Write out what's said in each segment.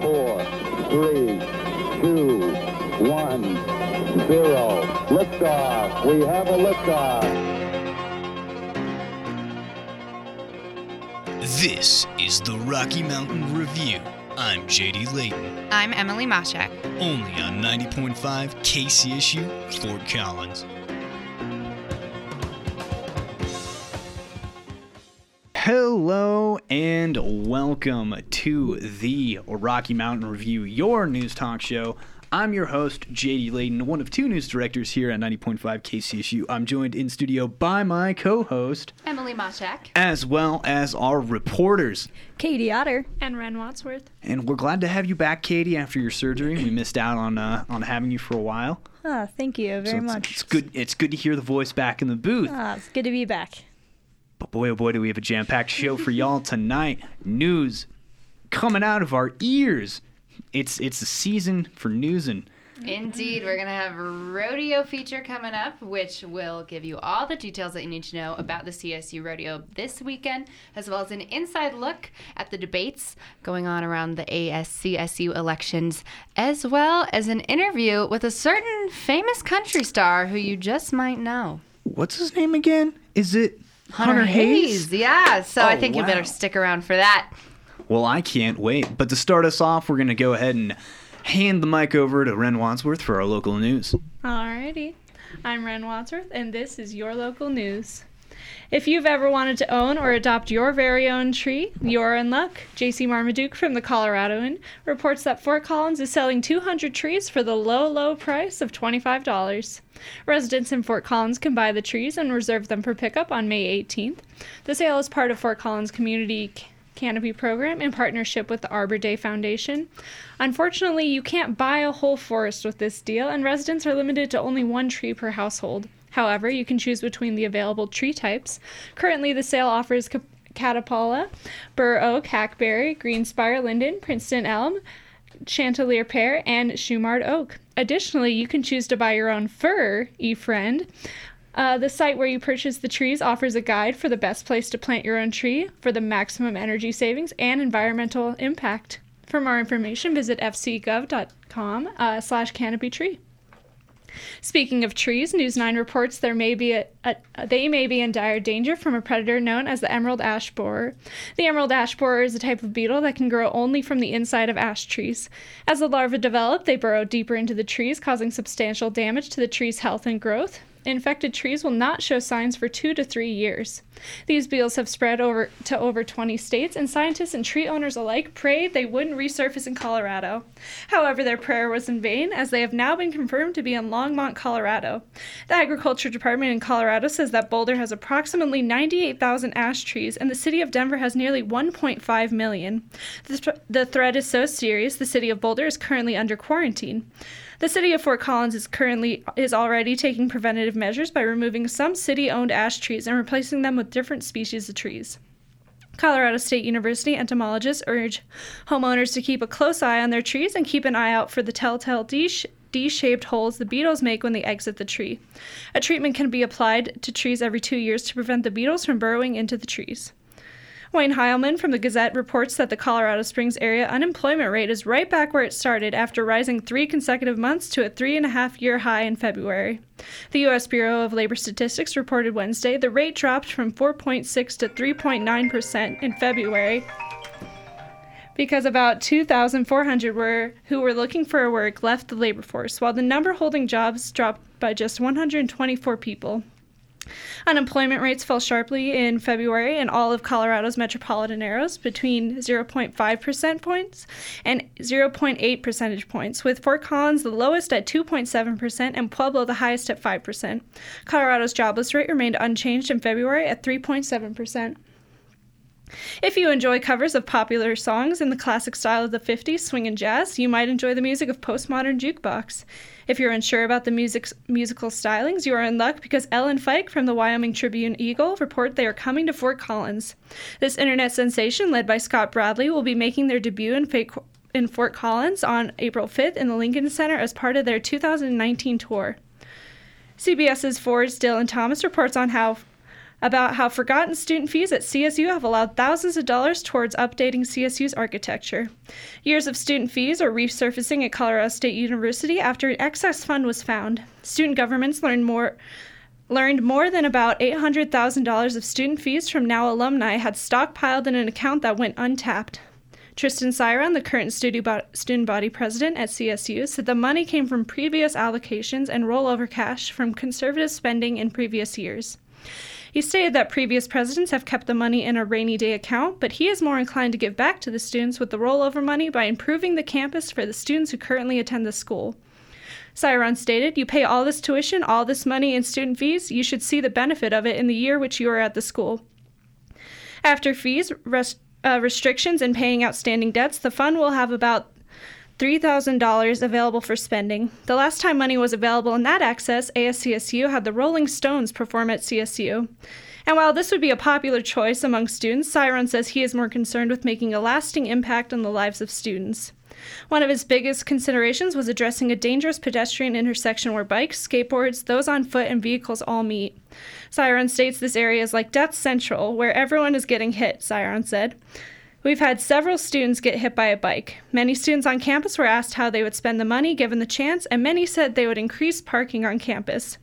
four, three, two, one, zero. Liftoff. We have a liftoff. This is the Rocky Mountain Review. I'm JD Layton, I'm Emily Moshak. only on 90.5 KCSU Fort Collins. Hello and welcome to the Rocky Mountain Review, your news talk show. I'm your host, JD Layton, one of two news directors here at 90.5 KCSU. I'm joined in studio by my co host, Emily Moshak. as well as our reporters. Katie Otter. and Ren Wadsworth. And we're glad to have you back, Katie, after your surgery. We missed out on uh, on having you for a while. Ah, thank you So very it's, much. It's good. It's good to hear the voice back in the booth. Ah, it's good to be back. But boy, oh boy, do we have a jam packed show for y'all tonight. News coming out of our ears. It's it's the season for news and Indeed, we're going to have a rodeo feature coming up, which will give you all the details that you need to know about the CSU rodeo this weekend, as well as an inside look at the debates going on around the ASCSU elections, as well as an interview with a certain famous country star who you just might know. what's his name again? Is it Hunter, Hayes? Yeah, so I Oh, think you better stick around for that. Well, I can't wait. But to start us off, we're gonna go ahead and hand the mic over to Ren Wadsworth for our local news. Alrighty. I'm Ren Wadsworth, and this is your local news. If you've ever wanted to own or adopt your very own tree, you're in luck. Jacy Marmaduke from the Coloradoan reports that Fort Collins is selling 200 trees for the low, low price of $25. Residents in Fort Collins can buy the trees and reserve them for pickup on May 18th. The sale is part of Fort Collins Community Canopy Program in partnership with the Arbor Day Foundation. Unfortunately, you can't buy a whole forest with this deal, and residents are limited to only one tree per household. However, you can choose between the available tree types. Currently, the sale offers ca- Catapala, Bur Oak, Hackberry, Greenspire, Linden, Princeton Elm, Chanticleer Pear, and Shumard Oak. Additionally, you can choose to buy your own fir, eFriend. Uh, the site where you purchase the trees offers a guide for the best place to plant your own tree for the maximum energy savings and environmental impact. For more information, visit fcgov.com uh, slash canopy tree. Speaking of trees, News 9 reports there may be a, a, they may be in dire danger from a predator known as the emerald ash borer. The emerald ash borer is a type of beetle that can grow only from the inside of ash trees. As the larvae develop, they burrow deeper into the trees, causing substantial damage to the tree's health and growth. Infected trees will not show signs for two to three years. These beetles have spread over to over 20 states, and scientists and tree owners alike prayed they wouldn't resurface in Colorado. However, their prayer was in vain, as they have now been confirmed to be in Longmont, Colorado. The Agriculture Department in Colorado says that Boulder has approximately 98,000 ash trees, and the city of Denver has nearly 1.5 million. The, th- the threat is so serious, the city of Boulder is currently under quarantine. The city of Fort Collins is currently is already taking preventative measures by removing some city-owned ash trees and replacing them with different species of trees. Colorado State University entomologists urge homeowners to keep a close eye on their trees and keep an eye out for the telltale D shaped holes the beetles make when they exit the tree. A treatment can be applied to trees every two years to prevent the beetles from burrowing into the trees. Wayne Heilman from the Gazette reports that the Colorado Springs area unemployment rate is right back where it started after rising three consecutive months to a three and a half year high in February. The U.S. Bureau of Labor Statistics reported Wednesday the rate dropped from 4.6 to 3.9% in February because about 2,400 were who were looking for work left the labor force, while the number holding jobs dropped by just 124 people. Unemployment rates fell sharply in February in all of Colorado's metropolitan areas between 0.5 percent points and 0.8 percentage points, with Fort Collins the lowest at 2.7 percent and Pueblo the highest at 5 percent. Colorado's jobless rate remained unchanged in February at 3.7 percent. If you enjoy covers of popular songs in the classic style of the 50s, swing and jazz, you might enjoy the music of Postmodern Jukebox. If you're unsure about the music's musical stylings, you are in luck because Ellen Fike from the Wyoming Tribune Eagle report they are coming to Fort Collins. This internet sensation, led by Scott Bradlee, will be making their debut in, Fake, in Fort Collins on April 5th in the Lincoln Center as part of their 2019 tour. CBS's Ford's Dylan Thomas reports on how about how forgotten student fees at CSU have allowed thousands of dollars towards updating CSU's architecture. Years of student fees are resurfacing at Colorado State University after an excess fund was found. Student governments learned more learned more than about $800,000 of student fees from now alumni had stockpiled in an account that went untapped. Tristan Syron, the current student body president at CSU, said the money came from previous allocations and rollover cash from conservative spending in previous years. He stated that previous presidents have kept the money in a rainy day account, but he is more inclined to give back to the students with the rollover money by improving the campus for the students who currently attend the school. Syron stated, You pay all this tuition, all this money in student fees, you should see the benefit of it in the year which you are at the school. After fees, rest, uh, restrictions, and paying outstanding debts, the fund will have about $3,000 available for spending. The last time money was available in that access, ASCSU had the Rolling Stones perform at CSU. And while this would be a popular choice among students, Syron says he is more concerned with making a lasting impact on the lives of students. One of his biggest considerations was addressing a dangerous pedestrian intersection where bikes, skateboards, those on foot, and vehicles all meet. Syron states this area is like Death Central, where everyone is getting hit, Syron said. We've had several students get hit by a bike. Many students on campus were asked how they would spend the money given the chance, and many said they would increase parking on campus.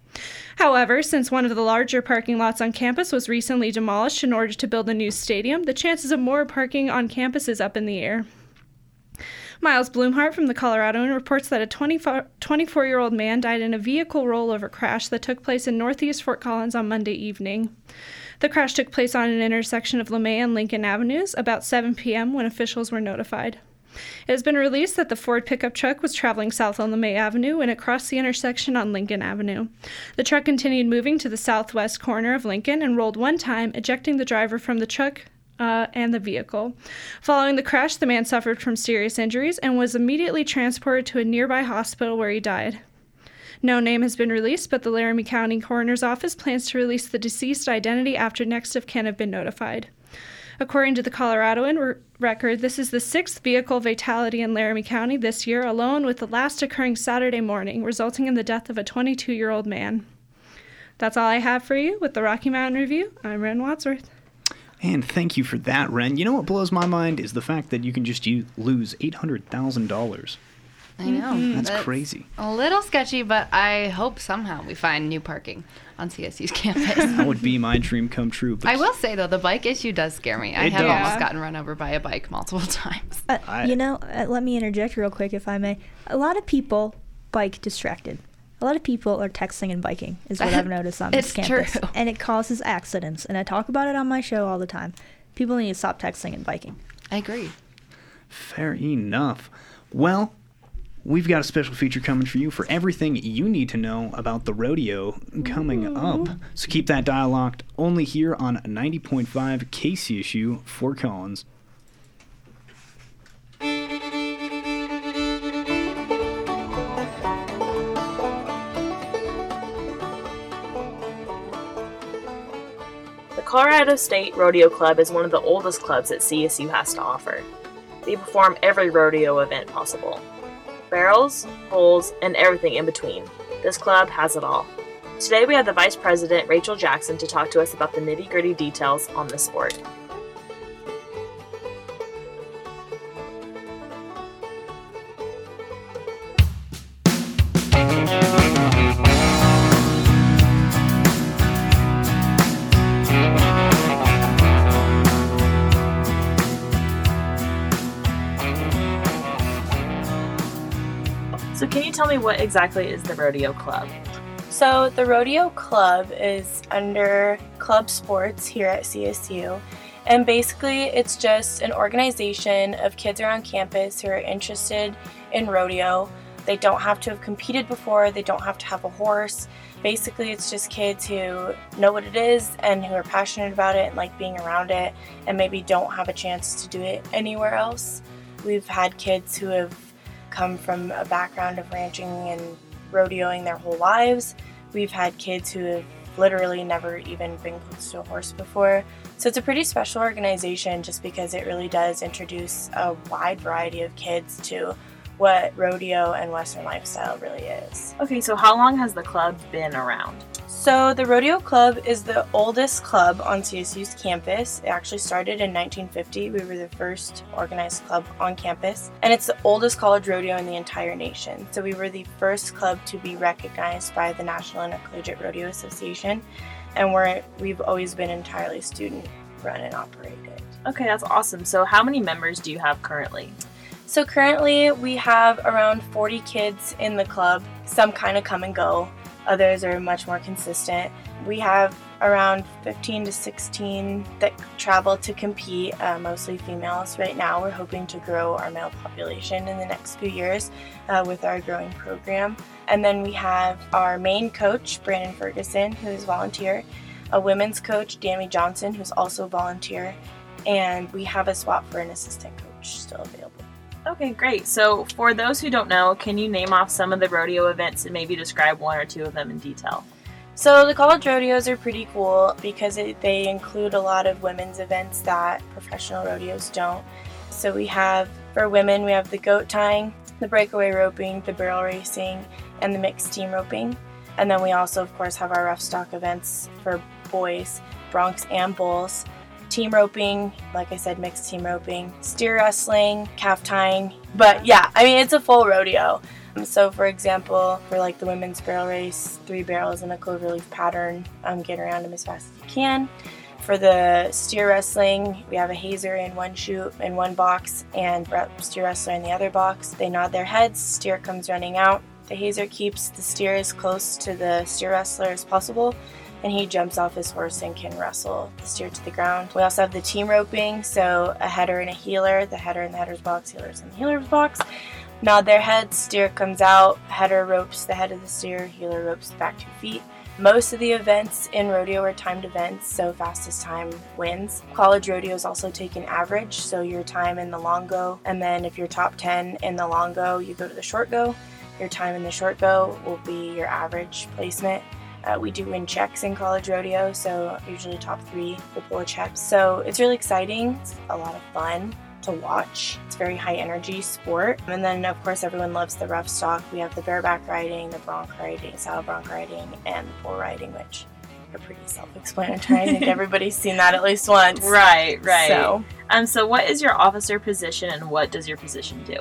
However, since one of the larger parking lots on campus was recently demolished in order to build a new stadium, the chances of more parking on campus is up in the air. Miles Blumhardt from the Coloradoan reports that a 24 year old man died in a vehicle rollover crash that took place in northeast Fort Collins on Monday evening. The crash took place on an intersection of LeMay and Lincoln Avenues about 7 p.m. when officials were notified. It has been released that the Ford pickup truck was traveling south on LeMay Avenue when it crossed the intersection on Lincoln Avenue. The truck continued moving to the southwest corner of Lincoln and rolled one time, ejecting the driver from the truck uh, and the vehicle. Following the crash, the man suffered from serious injuries and was immediately transported to a nearby hospital where he died. No name has been released, but the Larimer County Coroner's Office plans to release the deceased identity after next of kin have been notified. According to the Coloradoan re- record, this is the sixth vehicle fatality in Larimer County this year alone, with the last occurring Saturday morning, resulting in the death of a 22 year old man. That's all I have for you with the Rocky Mountain Review. I'm Ren Wadsworth. And thank you for that, Ren. You know what blows my mind is the fact that you can just lose $800,000. I know. Mm-hmm. That's, That's crazy. A little sketchy, but I hope somehow we find new parking on CSU's campus. that would be my dream come true. I will say though, the bike issue does scare me. I have does. almost gotten run over by a bike multiple times. Uh, I, you know, uh, let me interject real quick, if I may. A lot of people bike distracted. A lot of people are texting and biking, is what I've noticed on this campus, true. and it causes accidents. And I talk about it on my show all the time. People need to stop texting and biking. I agree. Fair enough. Well, we've got a special feature coming for you for everything you need to know about the rodeo coming Ooh. up. So keep that dial locked only here on 90.5 KCSU Fort Collins. The Colorado State Rodeo Club is one of the oldest clubs that CSU has to offer. They perform every rodeo event possible barrels, bulls, and everything in between. This club has it all. Today we have the Vice President, Rachel Jackson, to talk to us about the nitty gritty details on this sport. Tell me what exactly is the Rodeo Club? So, the Rodeo Club is under Club Sports here at CSU. And basically, it's just an organization of kids around campus who are interested in rodeo. They don't have to have competed before, they don't have to have a horse. Basically, it's just kids who know what it is and who are passionate about it and like being around it and maybe don't have a chance to do it anywhere else. We've had kids who have come from a background of ranching and rodeoing their whole lives. We've had kids who have literally never even been close to a horse before. So it's a pretty special organization just because it really does introduce a wide variety of kids to what rodeo and Western lifestyle really is. Okay, so how long has the club been around? So, the Rodeo Club is the oldest club on CSU's campus. It actually started in 1950. We were the first organized club on campus, and it's the oldest college rodeo in the entire nation. So, we were the first club to be recognized by the National Intercollegiate Rodeo Association, and we're, we've always been entirely student run and operated. Okay, that's awesome. So, how many members do you have currently? So, currently, we have around 40 kids in the club. Some kind of come and go others are much more consistent. We have around 15 to 16 that travel to compete, uh, mostly females. Right now, we're hoping to grow our male population in the next few years uh, with our growing program. And then we have our main coach, Brandon Ferguson, who is volunteer, a women's coach, Dammy Johnson, who's also volunteer, and we have a swap for an assistant coach still available. Okay, great. So, for those who don't know, can you name off some of the rodeo events and maybe describe one or two of them in detail? So, the college rodeos are pretty cool because it, they include a lot of women's events that professional rodeos don't. So, we have for women, we have the goat tying, the breakaway roping, the barrel racing, and the mixed team roping. And then we also, of course, have our rough stock events for boys, broncs, and bulls team roping, like I said, mixed team roping, steer wrestling, calf tying. But yeah, I mean, it's a full rodeo. Um, so, for example, for like the women's barrel race, three barrels in a cloverleaf pattern, um, get around them as fast as you can. For the steer wrestling, we have a hazer in one chute in one box and steer wrestler in the other box. They nod their heads, steer comes running out. The hazer keeps the steer as close to the steer wrestler as possible and he jumps off his horse and can wrestle the steer to the ground. We also have the team roping, so a header and a heeler, the header in the header's box, heelers in the heeler's box. Nod their heads, steer comes out, header ropes the head of the steer, heeler ropes the back two feet. Most of the events in rodeo are timed events, so fastest time wins. College rodeos also take an average, so your time in the long go, and then if you're top 10 in the long go, you go to the short go. Your time in the short go will be your average placement. Uh, we do win checks in college rodeo, so usually top three will pull a check. So it's really exciting. It's a lot of fun to watch. It's very high energy sport. And then of course everyone loves the rough stock. We have the bareback riding, the bronc riding, saddle bronc riding, and the bull riding, which are pretty self-explanatory. I think everybody's seen that at least once. Right, right. So, um, so what is your officer position and what does your position do?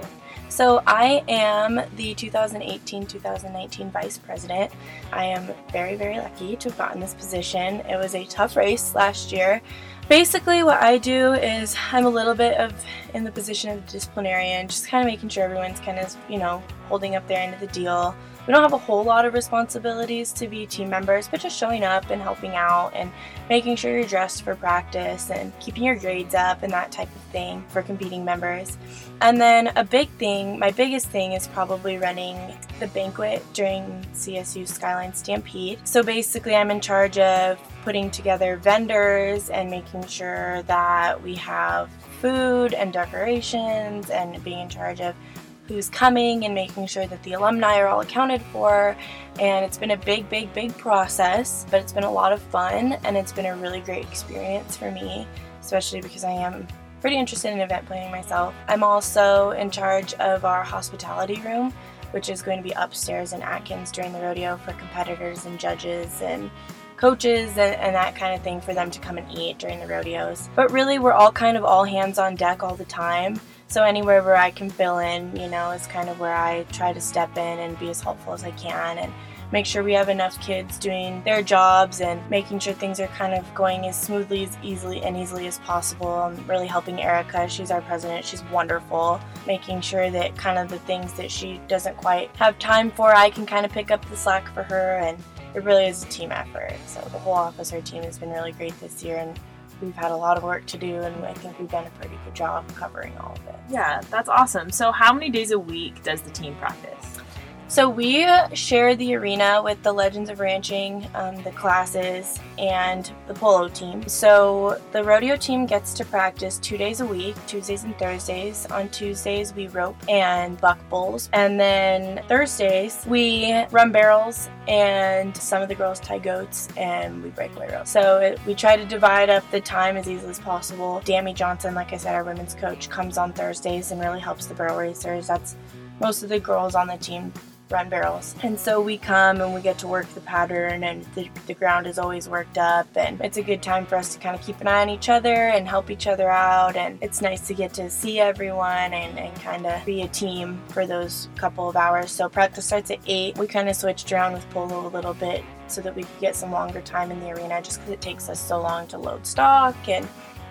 So, I am the 2018 2019 Vice President. I am very, very lucky to have gotten this position. It was a tough race last year. Basically, what I do is I'm a little bit of in the position of disciplinarian, just kind of making sure everyone's kind of, you know, holding up their end of the deal. We don't have a whole lot of responsibilities to be team members, but just showing up and helping out and making sure you're dressed for practice and keeping your grades up and that type of thing for competing members. And then a big thing, my biggest thing is probably running the banquet during CSU Skyline Stampede. So basically, I'm in charge of putting together vendors and making sure that we have food and decorations and being in charge of who's coming and making sure that the alumni are all accounted for. And it's been a big, big, big process, but it's been a lot of fun and it's been a really great experience for me, especially because I am pretty interested in event planning myself. I'm also in charge of our hospitality room, which is going to be upstairs in Atkins during the rodeo for competitors and judges and coaches and, and, that kind of thing for them to come and eat during the rodeos. But really, we're all kind of all hands on deck all the time. So anywhere where I can fill in, you know, is kind of where I try to step in and be as helpful as I can and make sure we have enough kids doing their jobs and making sure things are kind of going as smoothly as easily and easily as possible. I'm really helping Erica. She's our president. She's wonderful. Making sure that kind of the things that she doesn't quite have time for, I can kind of pick up the slack for her and it really is a team effort. So the whole officer team has been really great this year and we've had a lot of work to do and I think we've done a pretty good job covering all of it. Yeah, that's awesome. So how many days a week does the team practice? So we share the arena with the Legends of Ranching, um, the classes, and the polo team. So the rodeo team gets to practice two days a week, Tuesdays and Thursdays. On Tuesdays we rope and buck bulls, and then Thursdays we run barrels, and some of the girls tie goats, and we break away ropes. So it, we try to divide up the time as easily as possible. Dammy Johnson, like I said, our women's coach, comes on Thursdays and really helps the barrel racers. That's most of the girls on the team run barrels. And so we come and we get to work the pattern, and the, the ground is always worked up. And it's a good time for us to kind of keep an eye on each other and help each other out. And it's nice to get to see everyone and, and kind of be a team for those couple of hours. So practice starts at 8. We kind of switched around with polo a little bit so that we could get some longer time in the arena just because it takes us so long to load stock and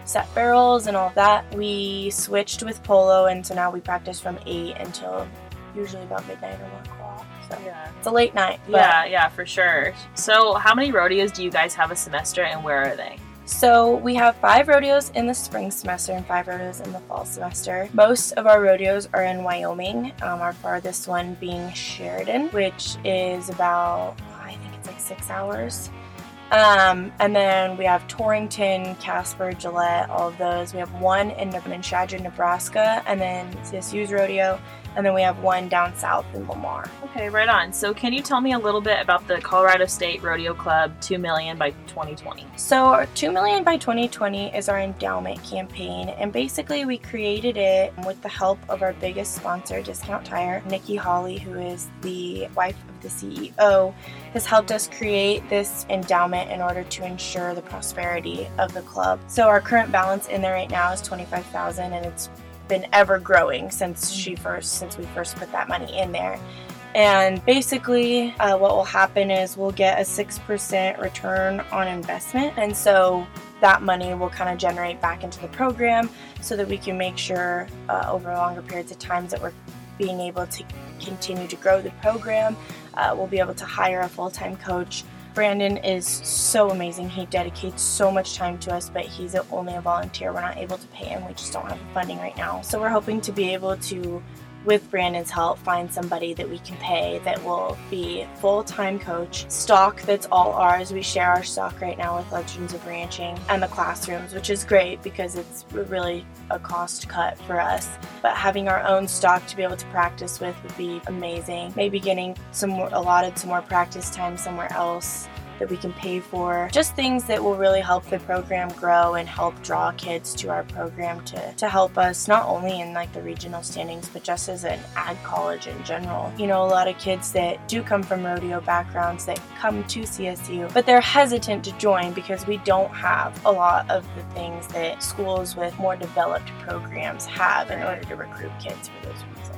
set barrels and all that. We switched with polo, and so now we practice from 8 until usually about midnight or 1 o'clock. So Yeah. it's a late night. But Yeah, yeah, for sure. So, how many rodeos do you guys have a semester and where are they? So we have five rodeos in the spring semester and five rodeos in the fall semester. Most of our rodeos are in Wyoming. Um, our farthest one being Sheridan, which is about I think it's like six hours. Um, and then we have Torrington, Casper, Gillette, all of those. We have one in, in Nebraska, and then CSU's rodeo, and then we have one down south in Lamar. Okay, right on. So, can you tell me a little bit about the Colorado State Rodeo Club 2 million by 2020? So, our 2 million by 2020 is our endowment campaign, and basically, we created it with the help of our biggest sponsor, Discount Tire. Nikki Hawley, who is the wife of the CEO, has helped us create this endowment in order to ensure the prosperity of the club. So, our current balance in there right now is 25,000, and it's been ever growing since she first since we first put that money in there. And basically, uh, what will happen is we'll get a 6% return on investment. And so that money will kind of generate back into the program so that we can make sure uh, over longer periods of time that we're being able to continue to grow the program. Uh, we'll be able to hire a full time coach. Brandon is so amazing. He dedicates so much time to us, but he's only a volunteer. We're not able to pay him. We just don't have the funding right now. So we're hoping to be able to with Brandon's help, find somebody that we can pay that will be full-time coach. Stock that's all ours. We share our stock right now with Legends of Ranching and the classrooms, which is great because it's really a cost cut for us. But having our own stock to be able to practice with would be amazing. Maybe getting some more allotted some more practice time somewhere else that we can pay for. Just things that will really help the program grow and help draw kids to our program to, to help us not only in like the regional standings, but just as an ag college in general. You know, a lot of kids that do come from rodeo backgrounds that come to CSU, but they're hesitant to join because we don't have a lot of the things that schools with more developed programs have in order to recruit kids for those reasons.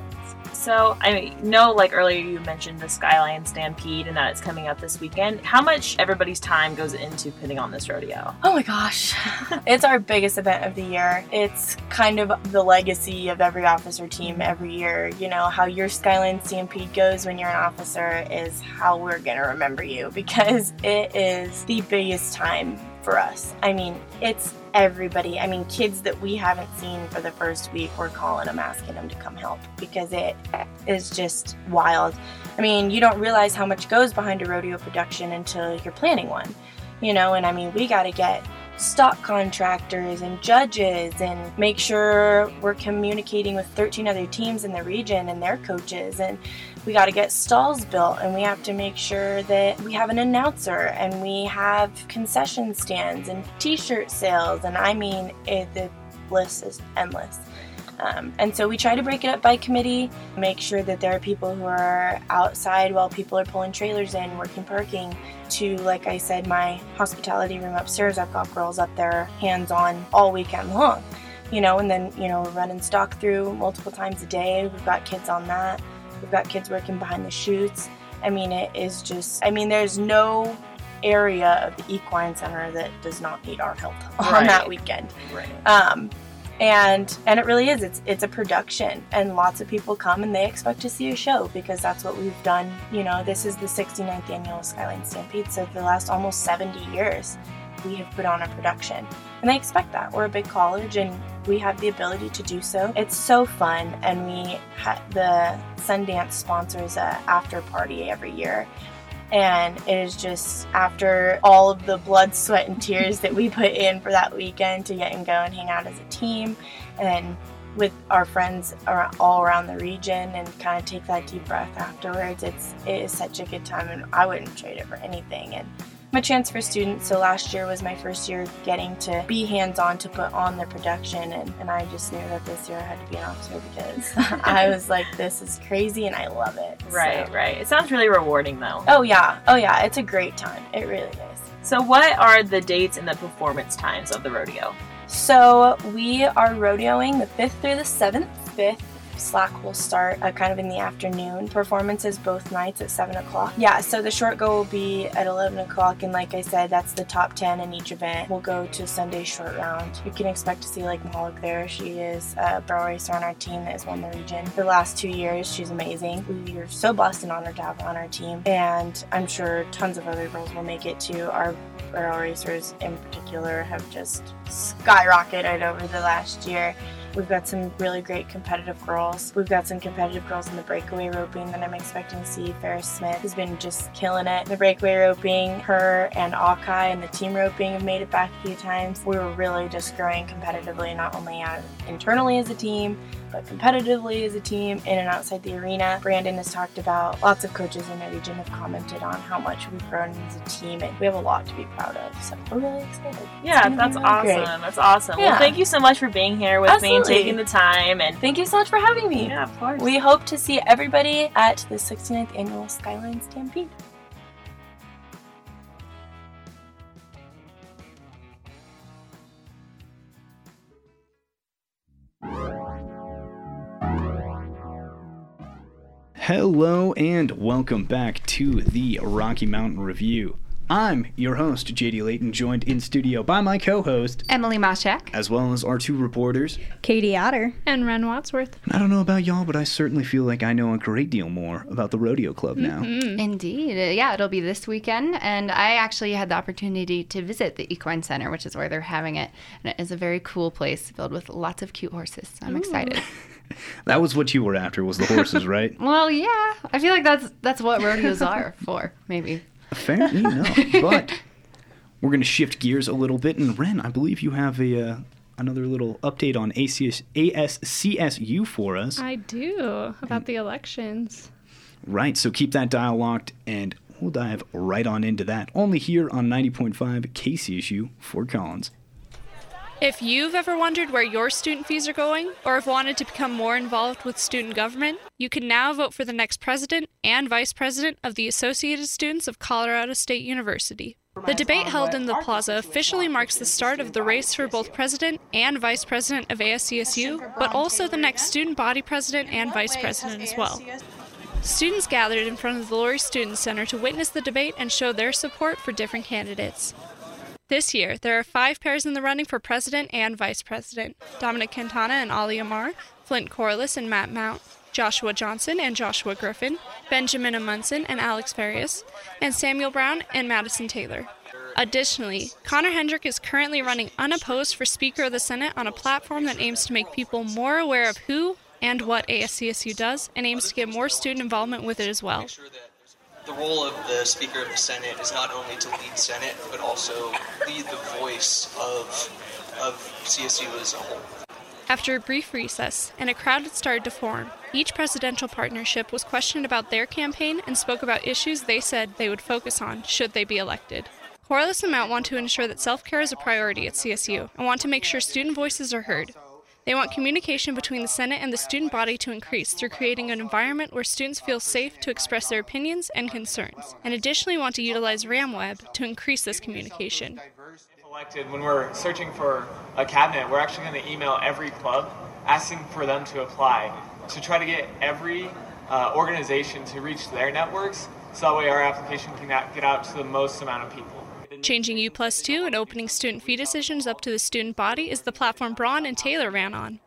So, I know, like earlier, you mentioned the Skyline Stampede and that it's coming up this weekend. How much everybody's time goes into putting on this rodeo? Oh my gosh. it's our biggest event of the year. It's kind of the legacy of every officer team every year. You know, how your Skyline Stampede goes when you're an officer is how we're going to remember you because it is the biggest time for us. I mean, it's everybody. I mean, kids that we haven't seen for the first week, we're calling them, asking them to come help because it is just wild. I mean, you don't realize how much goes behind a rodeo production until you're planning one, you know, and I mean, we got to get stock contractors and judges and make sure we're communicating with 13 other teams in the region and their coaches and we got to get stalls built and we have to make sure that we have an announcer and we have concession stands and t-shirt sales and i mean it, the list is endless um, and so we try to break it up by committee, make sure that there are people who are outside while people are pulling trailers in, working parking. To, like I said, my hospitality room upstairs, I've got girls up there hands on all weekend long, you know, and then, you know, we're running stock through multiple times a day. We've got kids on that. We've got kids working behind the chutes. I mean, it is just, I mean, there's no area of the equine center that does not need our help on Right. that weekend Right. um, and and it really is it's it's a production and lots of people come and they expect to see a show because that's what we've done you know this is the 69th annual skyline stampede so for the last almost 70 years we have put on a production and they expect that we're a big college and we have the ability to do so it's so fun and we the sundance sponsors a after party every year and it is just after all of the blood, sweat, and tears that we put in for that weekend to get and go and hang out as a team and with our friends all around the region and kind of take that deep breath afterwards. It's it is such a good time and I wouldn't trade it for anything. And I'm a transfer student, so last year was my first year getting to be hands on to put on the production, and, and I just knew that this year I had to be an officer because I was like, this is crazy and I love it. Right, So- right. It sounds really rewarding though. Oh, yeah. Oh, yeah. It's a great time. It really is. So, what are the dates and the performance times of the rodeo? So we are rodeoing the 5th through the 7th. 5th slack will start uh, kind of in the afternoon. Performances both nights at 7 o'clock. Yeah, so the short go will be at 11 o'clock, and like I said, that's the top 10 in each event. We'll go to Sunday short round. You can expect to see like Mahalik there. She is a barrel racer on our team that has won the region the last two years. She's amazing. We are so blessed and honored to have her on our team, and I'm sure tons of other girls will make it too. Our barrel racers in particular have just skyrocketed over the last year. We've got some really great competitive girls. We've got some competitive girls in the breakaway roping that I'm expecting to see. Ferris Smith has been just killing it. The breakaway roping, her and Akai and the team roping have made it back a few times. We were really just growing competitively, not only internally as a team, but competitively as a team in and outside the arena. Brandon has talked about lots of coaches in the region have commented on how much we've grown as a team, and we have a lot to be proud of. So we're really excited. Yeah, that's really awesome. great. That's awesome. Well, thank you so much for being here with me and taking the time. And Thank you so much for having me. yeah, of course. We hope to see everybody at the 69th annual Skyline Stampede. Hello and welcome back to the Rocky Mountain Review. I'm your host, JD Layton, joined in studio by my co host, Emily Mashak. as well as our two reporters. Katie Otter. And Ren Wadsworth. I don't know about y'all, but I certainly feel like I know a great deal more about the rodeo club now. Indeed. Uh, Yeah, it'll be this weekend. And I actually had the opportunity to visit the Equine Center, which is where they're having it. And it is a very cool place filled with lots of cute horses. So I'm excited. That was what you were after, was the horses, right? Well, yeah. I feel like that's that's what rodeos are for, maybe. Fair enough. But we're going to shift gears a little bit. And Ren, I believe you have a uh, another little update on ACS, ASCSU for us. I do about the elections. Right, so keep that dial locked and we'll dive right on into that. Only here on 90.5 KCSU Fort Collins. If you've ever wondered where your student fees are going, or have wanted to become more involved with student government, you can now vote for the next president and vice president of the Associated Students of Colorado State University. The debate held in the plaza officially marks the start of the race for both president and vice president of ASCSU, but also the next student body president and vice president as well. Students gathered in front of the Lory Student Center to witness the debate and show their support for different candidates. This year, there are five pairs in the running for president and vice president Dominic Quintana and Ali Amar, Flint Corliss and Matt Mount, Joshua Johnson and Joshua Griffin, Benjamin Amundsen and Alex Farias, and Samuel Brown and Madison Taylor. Additionally, Connor Hendrick is currently running unopposed for Speaker of the Senate on a platform that aims to make people more aware of who and what ASCSU does and aims to get more student involvement with it as well. The role of the Speaker of the Senate is not only to lead Senate, but also lead the voice of, of CSU as a whole. After a brief recess and a crowd had started to form, each presidential partnership was questioned about their campaign and spoke about issues they said they would focus on should they be elected. Corliss and Mount want to ensure that self care is a priority at CSU and want to make sure student voices are heard. They want communication between the Senate and the student body to increase through creating an environment where students feel safe to express their opinions and concerns, and additionally want to utilize RamWeb to increase this communication. elected, when we're searching for a cabinet, we're actually going to email every club asking for them to apply to try to get every uh, organization to reach their networks so that way our application can get out to the most amount of people. Changing U plus 2 and opening student fee decisions up to the student body is the platform Braun and Taylor ran on.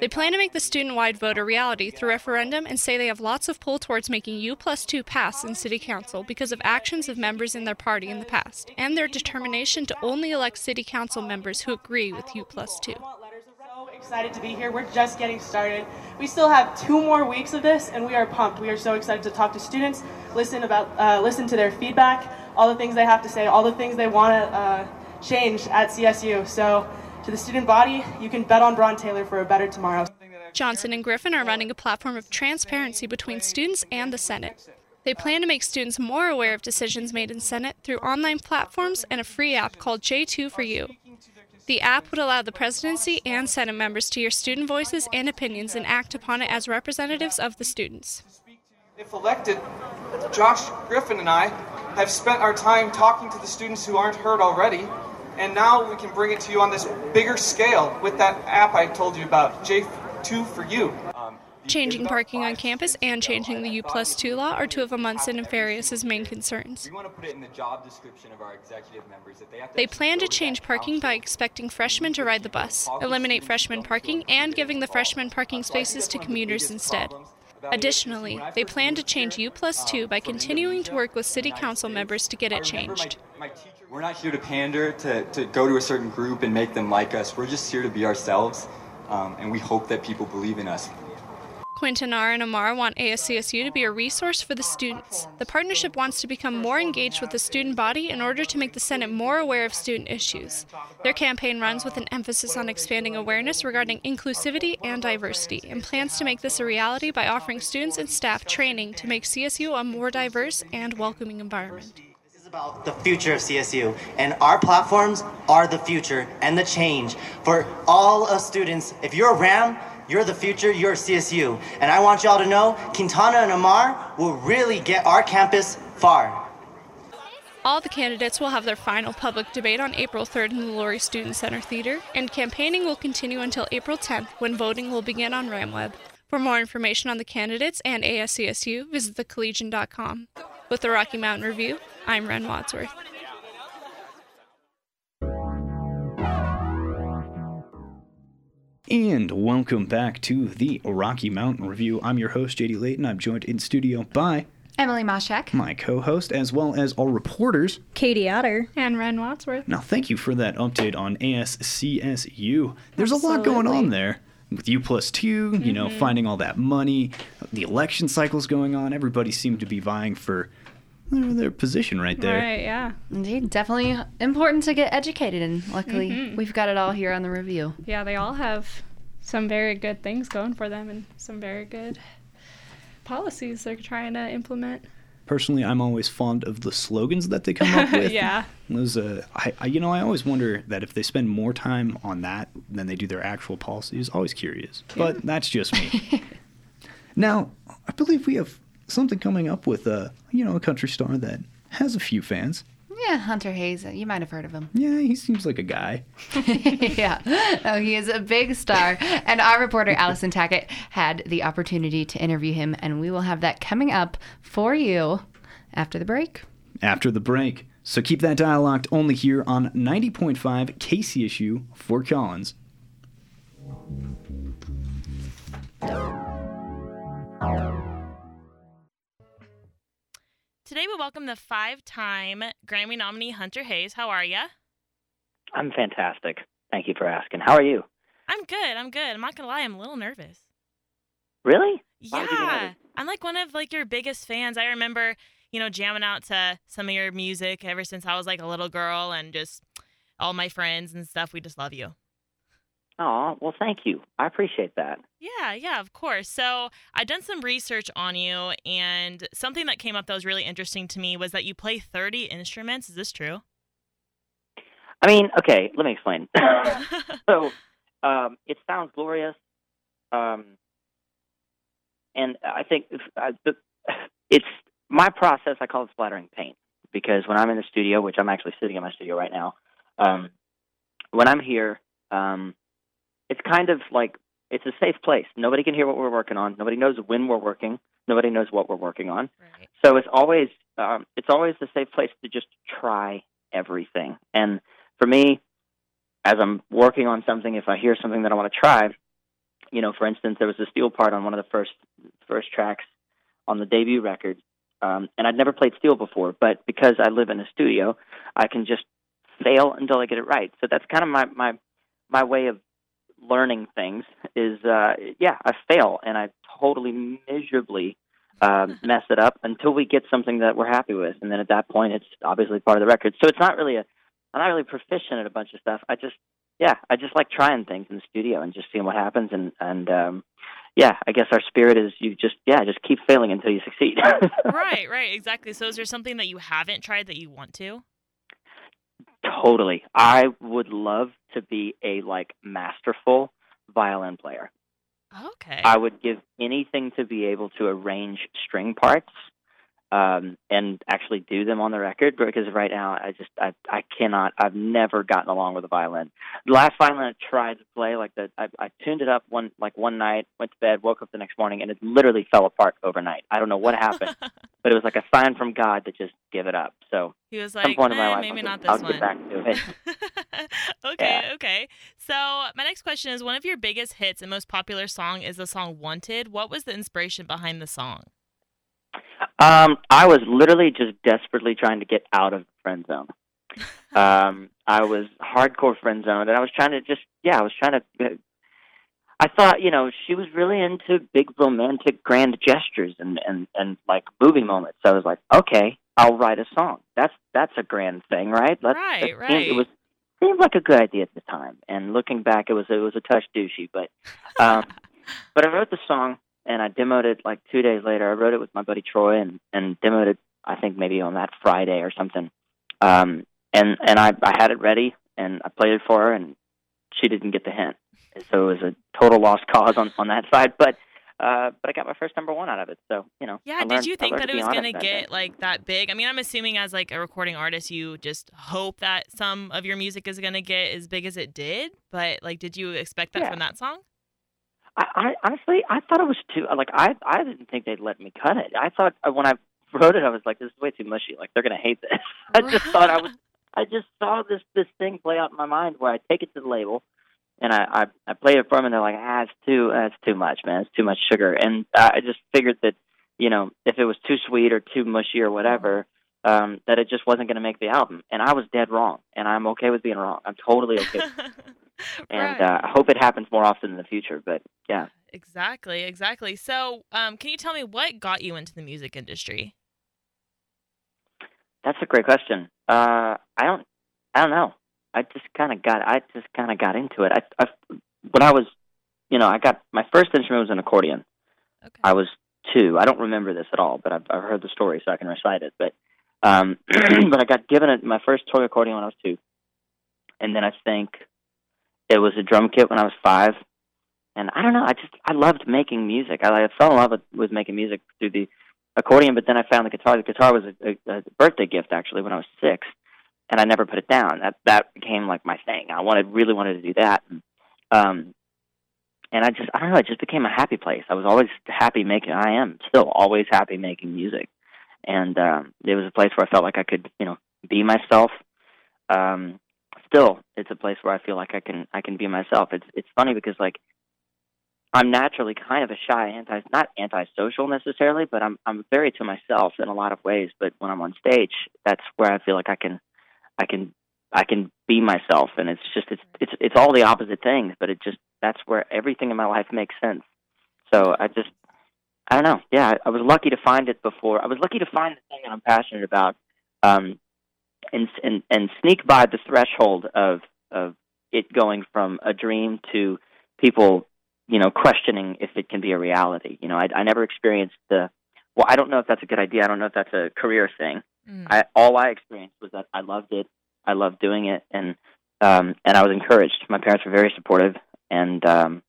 They plan to make the student wide vote a reality through referendum and say they have lots of pull towards making U plus 2 pass in City Council because of actions of members in their party in the past and their determination to only elect City Council members who agree with U plus 2. So excited to be here. We're just getting started. We still have two more weeks of this, and we are pumped. We are so excited to talk to students, listen about, uh, listen to their feedback, all the things they have to say, all the things they want to uh, change at CSU. So, to the student body, you can bet on Braun Taylor for a better tomorrow. Johnson and Griffin are running a platform of transparency between students and the Senate. They plan to make students more aware of decisions made in Senate through online platforms and a free app called J2 for You. The app would allow the presidency and Senate members to hear student voices and opinions and act upon it as representatives of the students. If elected, Josh Griffin and I have spent our time talking to the students who aren't heard already, and now we can bring it to you on this bigger scale with that app I told you about, J2 for You. Changing parking on campus and changing the U plus 2 law are two of Amundsen and Farias' main concerns. We want to put it in the job description of our executive members that they They plan to change parking by expecting freshmen to ride the bus, eliminate freshman parking, and giving the freshman parking spaces to commuters instead. Additionally, they plan to change U plus 2 by continuing to work with city council members to get it changed. We're not here to pander, to, to go to a certain group and make them like us. We're just here to be ourselves, um, and we hope that people believe in us. Quintanar and Amar want ASCSU to be a resource for the students. The partnership wants to become more engaged with the student body in order to make the Senate more aware of student issues. Their campaign runs with an emphasis on expanding awareness regarding inclusivity and diversity and plans to make this a reality by offering students and staff training to make CSU a more diverse and welcoming environment. This is about the future of CSU, and our platforms are the future and the change for all of students. If you're a Ram, you're the future, you're CSU. And I want y'all to know Quintana and Amar will really get our campus far. All the candidates will have their final public debate on April 3rd in the Lory Student Center Theater, and campaigning will continue until April 10th when voting will begin on RamWeb. For more information on the candidates and ASCSU, visit thecollegian.com. With the Rocky Mountain Review, I'm Ren Wadsworth. And welcome back to the Rocky Mountain Review. I'm your host, JD Layton. I'm joined in studio by Emily Moshak, my co host, as well as our reporters. Katie Otter. And Ren Wadsworth. Now, thank you for that update on ASCSU. There's a lot going on there with U plus 2, you know, Mm-hmm. finding all that money, the election cycles going on. Everybody seemed to be vying for their position right there. Right, yeah. Indeed, definitely important to get educated, and luckily Mhm. we've got it all here on the review. Yeah, they all have some very good things going for them and some very good policies they're trying to implement. Personally, I'm always fond of the slogans that they come up with. Yeah. Those, uh, I, I, you know, I always wonder that if they spend more time on that than they do their actual policies. Always curious, but that's just me. now, I believe we have something coming up with a, you know, a country star that has a few fans. Yeah, Hunter Hayes. Uh, you might have heard of him. Yeah, he seems like a guy. yeah. Oh, he is a big star. And our reporter, Allison Tackett, had the opportunity to interview him, and we will have that coming up for you after the break. After the break, so keep that dial locked only here on 90.5 KCSU Fort Collins. Today we welcome the five-time Grammy nominee Hunter Hayes. How are you? I'm fantastic. Thank you for asking. How are you? I'm good. I'm good. I'm not gonna lie. I'm a little nervous. Really? Why would you be Yeah. I'm like one of like your biggest fans. I remember, you know, jamming out to some of your music ever since I was like a little girl, and just all my friends and stuff. We just love you. Oh, well, thank you. I appreciate that. Yeah, yeah, of course. So I've done some research on you, and something that came up that was really interesting to me was that you play 30 instruments. Is this true? I mean, okay, let me explain. so, um, it sounds glorious, um, and I think if, uh, it's my process. I call it splattering paint because when I'm in the studio, which I'm actually sitting in my studio right now, um, when I'm here, um, it's kind of like it's a safe place. Nobody can hear what we're working on. Nobody knows when we're working. Nobody knows what we're working on. So it's always um, it's always a safe place to just try everything. And for me, as I'm working on something, if I hear something that I want to try, you know, for instance, there was a steel part on one of the first first tracks on the debut record, um, and I'd never played steel before. But because I live in a studio, I can just fail until I get it right. So that's kind of my my my way of learning things is uh yeah i fail and i totally miserably um mess it up until we get something that we're happy with and then at that point it's obviously part of the record so it's not really a i'm not really proficient at a bunch of stuff i just yeah i just like trying things in the studio and just seeing what happens and and um yeah, I guess our spirit is you just yeah, just keep failing until you succeed. right, right, exactly. So is there something that you haven't tried that you want to? totally. I would love to be a like masterful violin player. Okay. I would give anything to be able to arrange string parts um, and actually do them on the record because right now I just I I cannot I've never gotten along with a violin. The last violin I tried to play like the I, I tuned it up one like one night, went to bed, woke up the next morning, and it literally fell apart overnight. I don't know what happened, but it was like a sign from God to just give it up. So he was some like, point in my "Eh, life, maybe I'll, not get, I'll this get one." back to it. Okay, Yeah. okay. So my next question is: One of your biggest hits and most popular song is the song "Wanted." What was the inspiration behind the song? Um, I was literally just desperately trying to get out of the friend zone. Um, I was hardcore friend zoned, and I was trying to just, yeah, I was trying to. I thought, you know, she was really into big romantic, grand gestures and and and like movie moments. So I was like, okay, I'll write a song. That's that's a grand thing, right? Let's, Right, right. It was seemed like a good idea at the time, and looking back, it was it was a touch douchey, but um, but I wrote the song and I demoed it like two days later. I wrote it with my buddy Troy and and demoed it. I think maybe on that Friday or something. Um, and and I I had it ready and I played it for her and she didn't get the hint. So it was a total lost cause on on that side. But uh, but I got my first number one out of it. So you know. Yeah, did you think that it was gonna get day. like that big? I mean, I'm assuming as like a recording artist, you just hope that some of your music is gonna get as big as it did. But like, did you expect that Yeah. from that song? I, I honestly I thought it was too like I I didn't think they'd let me cut it. I thought uh, when I wrote it I was like this is way too mushy. Like they're gonna hate this. I just thought I was I just saw this this thing play out in my mind where I take it to the label and I I, I play it for them and they're like ah it's too uh, it's too much man it's too much sugar and I just figured that you know if it was too sweet or too mushy or whatever um that it just wasn't going to make the album and I was dead wrong and I'm okay with being wrong. I'm totally okay. and uh, I hope it happens more often in the future. But yeah. Exactly, exactly. So, um, can you tell me what got you into the music industry? That's a great question. Uh, I don't, I don't know. I just kind of got, I just kind of got into it. I, I, when I was, you know, I got my first instrument was an accordion. Okay. I was two. I don't remember this at all, but I've, I've heard the story, so I can recite it. But, um, but I got given it my first toy accordion when I was two, and then I think it was a drum kit when I was five. And I don't know. I just I loved making music. I, I fell in love with, with making music through the accordion, but then I found the guitar. The guitar was a, a, a birthday gift actually when I was six, and I never put it down. That that became like my thing. I wanted really wanted to do that. And, um, and I just I don't know. It just became a happy place. I was always happy making. I am still always happy making music, and um, it was a place where I felt like I could you know be myself. Um, still, it's a place where I feel like I can I can be myself. It's it's funny because like I'm naturally kind of a shy anti not antisocial necessarily, but I'm I'm very to myself in a lot of ways. But when I'm on stage, that's where I feel like I can I can I can be myself, and it's just it's it's it's all the opposite things, but it just that's where everything in my life makes sense. So I just I don't know. Yeah, I, was lucky to find it before. I was lucky to find the thing that I'm passionate about, um, and and and sneak by the threshold of of it going from a dream to people, you know, questioning if it can be a reality. You know, I, I never experienced the. Well, I don't know if that's a good idea. I don't know if that's a career thing. I all I experienced was that I loved it. I loved doing it, and um, and I was encouraged. My parents were very supportive, and um,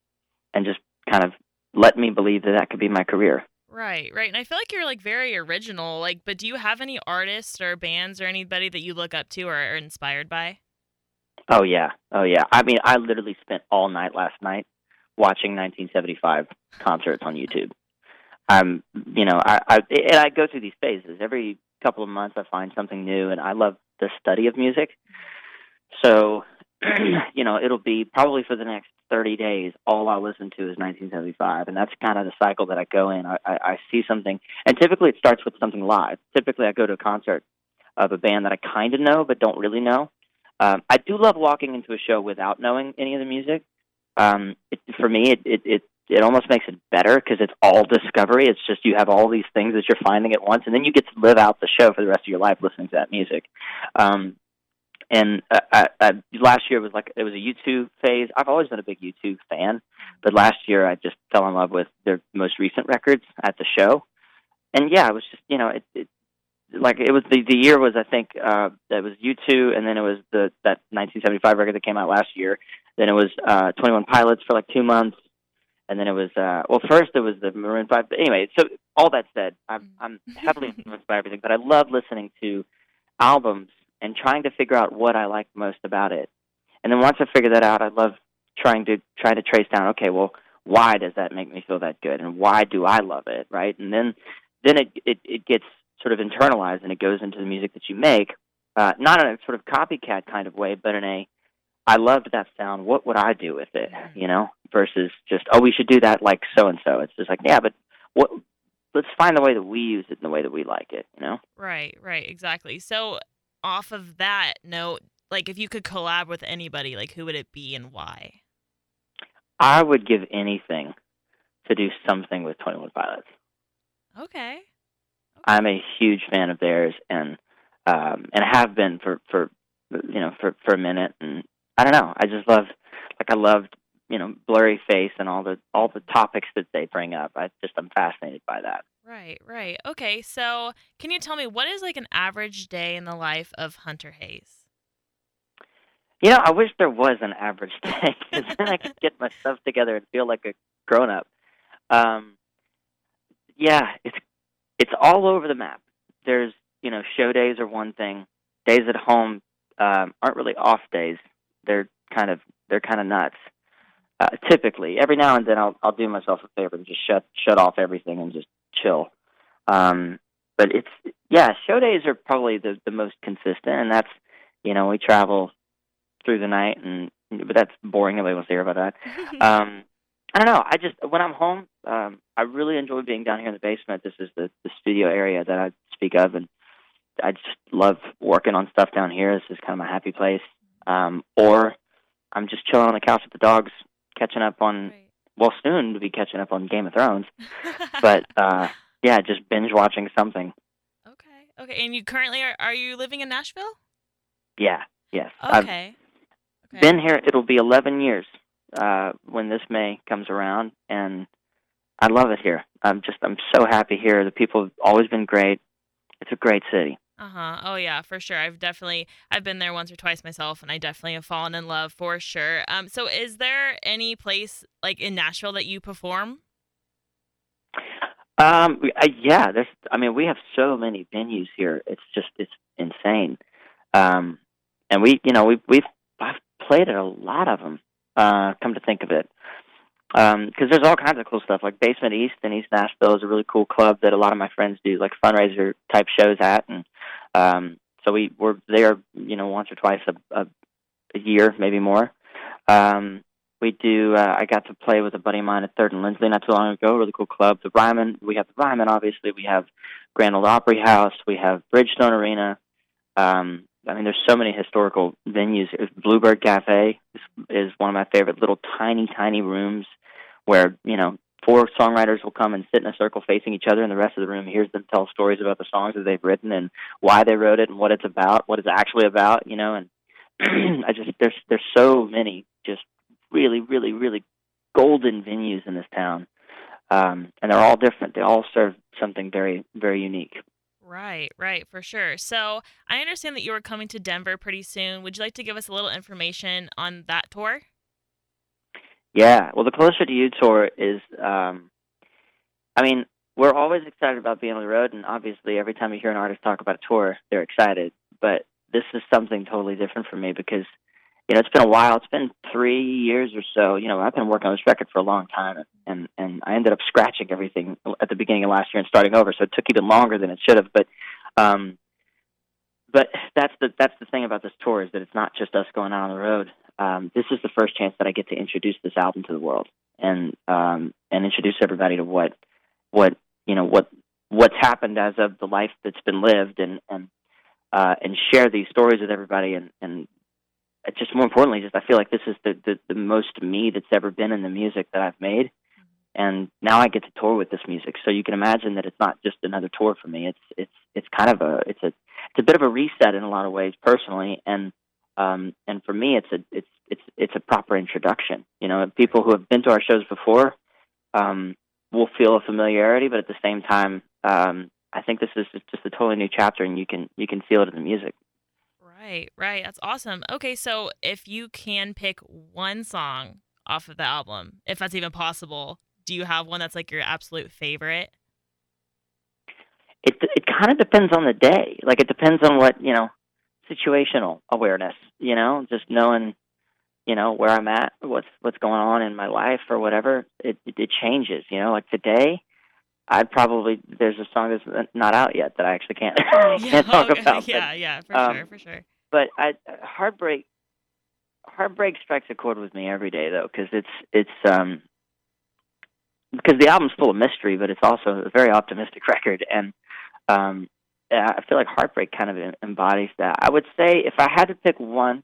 and just kind of let me believe that that could be my career. Right, right. And I feel like you're like very original. Like, but do you have any artists or bands or anybody that you look up to or are inspired by? Oh yeah, oh yeah. I mean, I literally spent all night last night watching 1975 concerts on YouTube. Um, you know, I, I and I go through these phases. Every couple of months, I find something new, and I love the study of music. So, you know, it'll be probably for the next 30 days. All I listen to is 1975, and that's kind of the cycle that I go in. I, I, I see something, and typically it starts with something live. Typically, I go to a concert of a band that I kind of know but don't really know. Um, I do love walking into a show without knowing any of the music. Um, it, for me, it, it it it almost makes it better because it's all discovery. It's just you have all these things that you're finding at once, and then you get to live out the show for the rest of your life listening to that music. Um, and uh, I, I, last year was like it was a U2 phase. I've always been a big U2 fan, but last year I just fell in love with their most recent records at the show. And yeah, it was just you know it, it like it was the the year was I think uh that was U2 and then it was the that 1975 record that came out last year. Then it was uh 21 Pilots for like 2 months and then it was uh well first it was the Maroon 5 but anyway, so all that said, I'm I'm heavily influenced by everything, but I love listening to albums and trying to figure out what I like most about it. And then once I figure that out, I love trying to try to trace down okay, well, why does that make me feel that good and why do I love it, right? And then then it it, it gets sort of internalized and it goes into the music that you make, uh, not in a sort of copycat kind of way, but in a I loved that sound. What would I do with it? You know, versus just oh, we should do that like so and so. It's just like yeah, but what? Let's find the way that we use it and the way that we like it. You know. Right. Right. Exactly. So off of that note, like if you could collab with anybody, like who would it be and why? I would give anything to do something with Twenty One Pilots. Okay. I'm a huge fan of theirs, and um, and have been for for you know for for a minute. And I don't know, I just love like I loved you know blurry face and all the all the topics that they bring up. I just I'm fascinated by that. Right, right. Okay, so can you tell me what is like an average day in the life of Hunter Hayes? You know, I wish there was an average day because then I could get my stuff together and feel like a grown up. Um, yeah, it's it's all over the map. There's you know show days are one thing. Days at home um, aren't really off days. They're kind of they're kind of nuts. Uh, typically, every now and then I'll I'll do myself a favor and just shut shut off everything and just chill. Um, but it's yeah, show days are probably the the most consistent, and that's you know we travel through the night, and but that's boring. Nobody wants to hear about that. um, I don't know. I just when I'm home, um, I really enjoy being down here in the basement. This is the the studio area that I speak of, and I just love working on stuff down here. This is kind of my happy place. Um, or I'm just chilling on the couch with the dogs, catching up on. Right. Well, soon to be catching up on Game of Thrones, but uh, yeah, just binge watching something. Okay. Okay. And you currently are are you living in Nashville? Yeah. Yes. Okay. Okay. been here. It'll be 11 years uh, when this May comes around, and I love it here. I'm just I'm so happy here. The people have always been great. It's a great city. Uh huh. Oh yeah, for sure. I've definitely I've been there once or twice myself, and I definitely have fallen in love for sure. Um, so is there any place like in Nashville that you perform? Um, uh, yeah. There's. I mean, we have so many venues here. It's just it's insane. Um, and we, you know, we we've I've played at a lot of them. Uh, come to think of it, because um, there's all kinds of cool stuff. Like Basement East in East Nashville is a really cool club that a lot of my friends do like fundraiser type shows at, and um, so we we're there, you know, once or twice a, a, a year, maybe more. Um, we do. Uh, I got to play with a buddy of mine at Third and Lindsley not too long ago. Really cool club. The Ryman. We have the Ryman, obviously. We have Grand Ole Opry House. We have Bridgestone Arena. Um, I mean, there's so many historical venues. Bluebird Cafe is, is one of my favorite little tiny, tiny rooms where you know four songwriters will come and sit in a circle facing each other, and the rest of the room hears them tell stories about the songs that they've written and why they wrote it and what it's about, what it's actually about. You know, and I just there's there's so many just really, really, really golden venues in this town, um, and they're all different. They all serve something very, very unique. Right, right, for sure. So I understand that you are coming to Denver pretty soon. Would you like to give us a little information on that tour? Yeah, well, the Closer to You tour is, um, I mean, we're always excited about being on the road, and obviously, every time you hear an artist talk about a tour, they're excited. But this is something totally different for me because you know, it's been a while. It's been three years or so. You know, I've been working on this record for a long time, and and I ended up scratching everything at the beginning of last year and starting over. So it took even longer than it should have. But, um, but that's the that's the thing about this tour is that it's not just us going out on the road. Um, this is the first chance that I get to introduce this album to the world and um, and introduce everybody to what what you know what what's happened as of the life that's been lived and and uh, and share these stories with everybody and and just more importantly, just I feel like this is the, the the most me that's ever been in the music that I've made, and now I get to tour with this music. So you can imagine that it's not just another tour for me. It's it's it's kind of a it's a it's a bit of a reset in a lot of ways personally, and Um, and for me, it's a it's it's it's a proper introduction. You know, people who have been to our shows before um, will feel a familiarity, but at the same time, um, I think this is just a totally new chapter, and you can you can feel it in the music. Right, right. That's awesome. Okay, so if you can pick one song off of the album, if that's even possible, do you have one that's like your absolute favorite? It it kind of depends on the day. Like it depends on what you know, situational awareness. You know, just knowing, you know, where I'm at, what's what's going on in my life or whatever. It it, it changes. You know, like today, I'd probably there's a song that's not out yet that I actually can't Yeah, can't talk okay. about. Yeah, but, yeah, for um, sure, for sure. But I heartbreak heartbreak strikes a chord with me every day though because it's it's um because the album's full of mystery, but it's also a very optimistic record, and um, I feel like Heartbreak kind of embodies that. I would say if I had to pick one,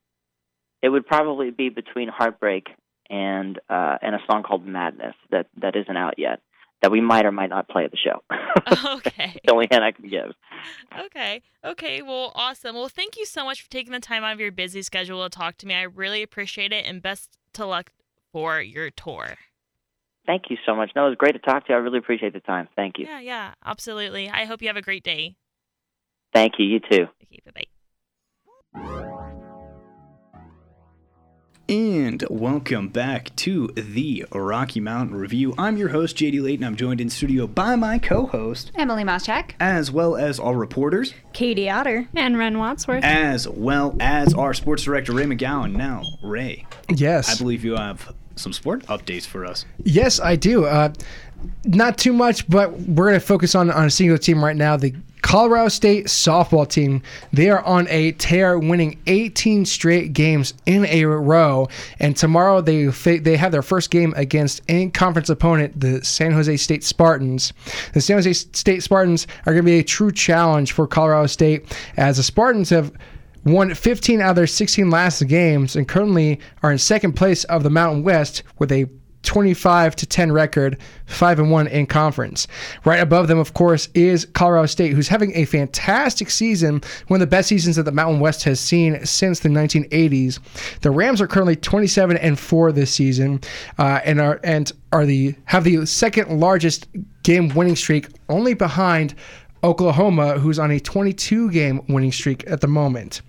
it would probably be between Heartbreak and uh, and a song called Madness that that isn't out yet that we might or might not play at the show. okay. the only hint I can give. Okay. Okay. Well, awesome. Well, thank you so much for taking the time out of your busy schedule to talk to me. I really appreciate it, and best to luck for your tour. Thank you so much. No, it was great to talk to you. I really appreciate the time. Thank you. Yeah, yeah, absolutely. I hope you have a great day. Thank you. You too. Okay, bye bye. And welcome back to the Rocky Mountain Review. I'm your host, JD Layton. I'm joined in studio by my co host, Emily Moschak. as well as our reporters, Katie Otter. And Ren Wadsworth. as well as our sports director, Ray McGowan. Now, Ray, Yes. I believe you have some sport updates for us. Yes, I do. Uh, not too much, but we're going to focus on, on a single team right now. The Colorado State softball team. They are on a tear, winning 18 straight games in a row. And tomorrow they they have their first game against in conference opponent, the San Jose State Spartans. The San Jose State Spartans are going to be a true challenge for Colorado State, as the Spartans have won 15 out of their 16 last games and currently are in second place of the Mountain West with a 25 to 10 record, 5 and 1 in conference. Right above them of course is Colorado State who's having a fantastic season, one of the best seasons that the Mountain West has seen since the 1980s. The Rams are currently 27 and 4 this season uh, and are and are the have the second largest game winning streak only behind Oklahoma, who's on a 22 game winning streak at the moment.